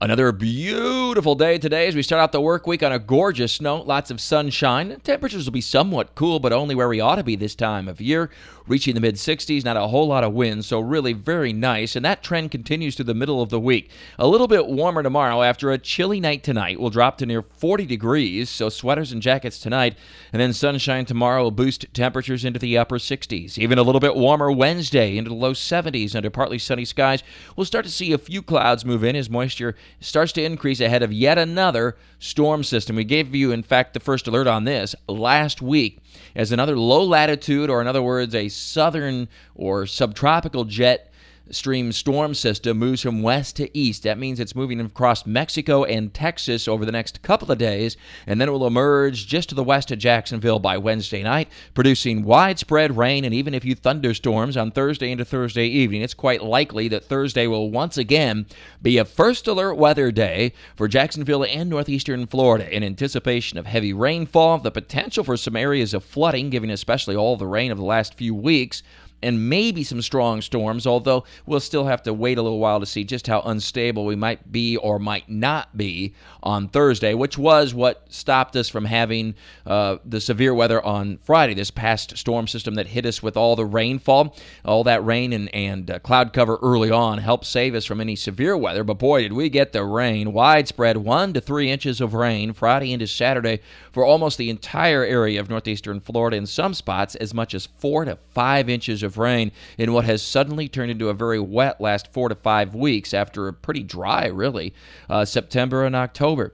Another beautiful day today as we start out the work week on a gorgeous note. Lots of sunshine. Temperatures will be somewhat cool, but only where we ought to be this time of year, reaching the mid 60s. Not a whole lot of wind, so really very nice. And that trend continues through the middle of the week. A little bit warmer tomorrow after a chilly night tonight. We'll drop to near 40 degrees, so sweaters and jackets tonight. And then sunshine tomorrow will boost temperatures into the upper 60s. Even a little bit warmer Wednesday into the low 70s under partly sunny skies. We'll start to see a few clouds move in as moisture starts to increase ahead of yet another storm system. We gave you, in fact, the first alert on this last week as another low latitude, or in other words, a southern or subtropical jet stream storm system moves from west to east. That means it's moving across Mexico and Texas over the next couple of days, and then it will emerge just to the west of Jacksonville by Wednesday night, producing widespread rain and even a few thunderstorms on Thursday into Thursday evening. It's quite likely that Thursday will once again be a first alert weather day for Jacksonville and northeastern Florida in anticipation of heavy rainfall, the potential for some areas of flooding, given especially all the rain of the last few weeks and maybe some strong storms, although we'll still have to wait a little while to see just how unstable we might be or might not be on Thursday, which was what stopped us from having uh, the severe weather on Friday, this past storm system that hit us with all the rainfall. All that rain and, and uh, cloud cover early on helped save us from any severe weather, but boy, did we get the rain. Widespread one to three inches of rain Friday into Saturday for almost the entire area of northeastern Florida, in some spots, as much as four to five inches of rain in what has suddenly turned into a very wet last four to five weeks after a pretty dry, really, uh, September and October.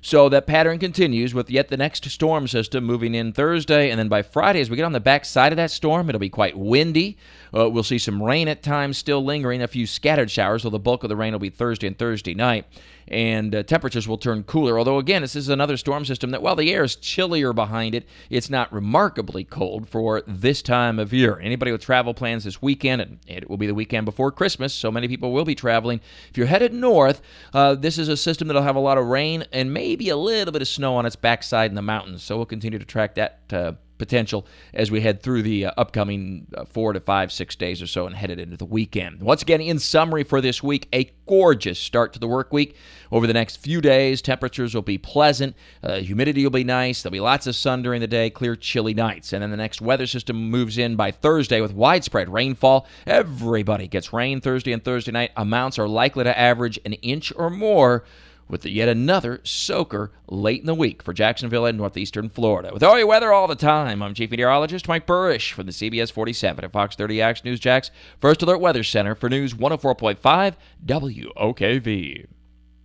So that pattern continues with yet the next storm system moving in Thursday, and then by Friday, as we get on the back side of that storm, it'll be quite windy. Uh, we'll see some rain at times still lingering, a few scattered showers, so the bulk of the rain will be Thursday and Thursday night. And uh, temperatures will turn cooler. Although, again, this is another storm system that, while the air is chillier behind it, it's not remarkably cold for this time of year. Anybody with travel plans this weekend, and it will be the weekend before Christmas, so many people will be traveling. If you're headed north, uh, this is a system that'll have a lot of rain and maybe a little bit of snow on its backside in the mountains. So we'll continue to track that uh, potential as we head through the uh, upcoming uh, four to five, six days or so and headed into the weekend. Once again, in summary for this week, a gorgeous start to the work week. Over the next few days, temperatures will be pleasant, uh, humidity will be nice, there'll be lots of sun during the day, clear, chilly nights. And then the next weather system moves in by Thursday with widespread rainfall. Everybody gets rain Thursday and Thursday night. Amounts are likely to average an inch or more with yet another soaker late in the week for Jacksonville and northeastern Florida. With all your weather all the time, I'm Chief Meteorologist Mike Buresh from the CBS 47 at Fox 30 Action News Jax First Alert Weather Center for News 104.5 WOKV.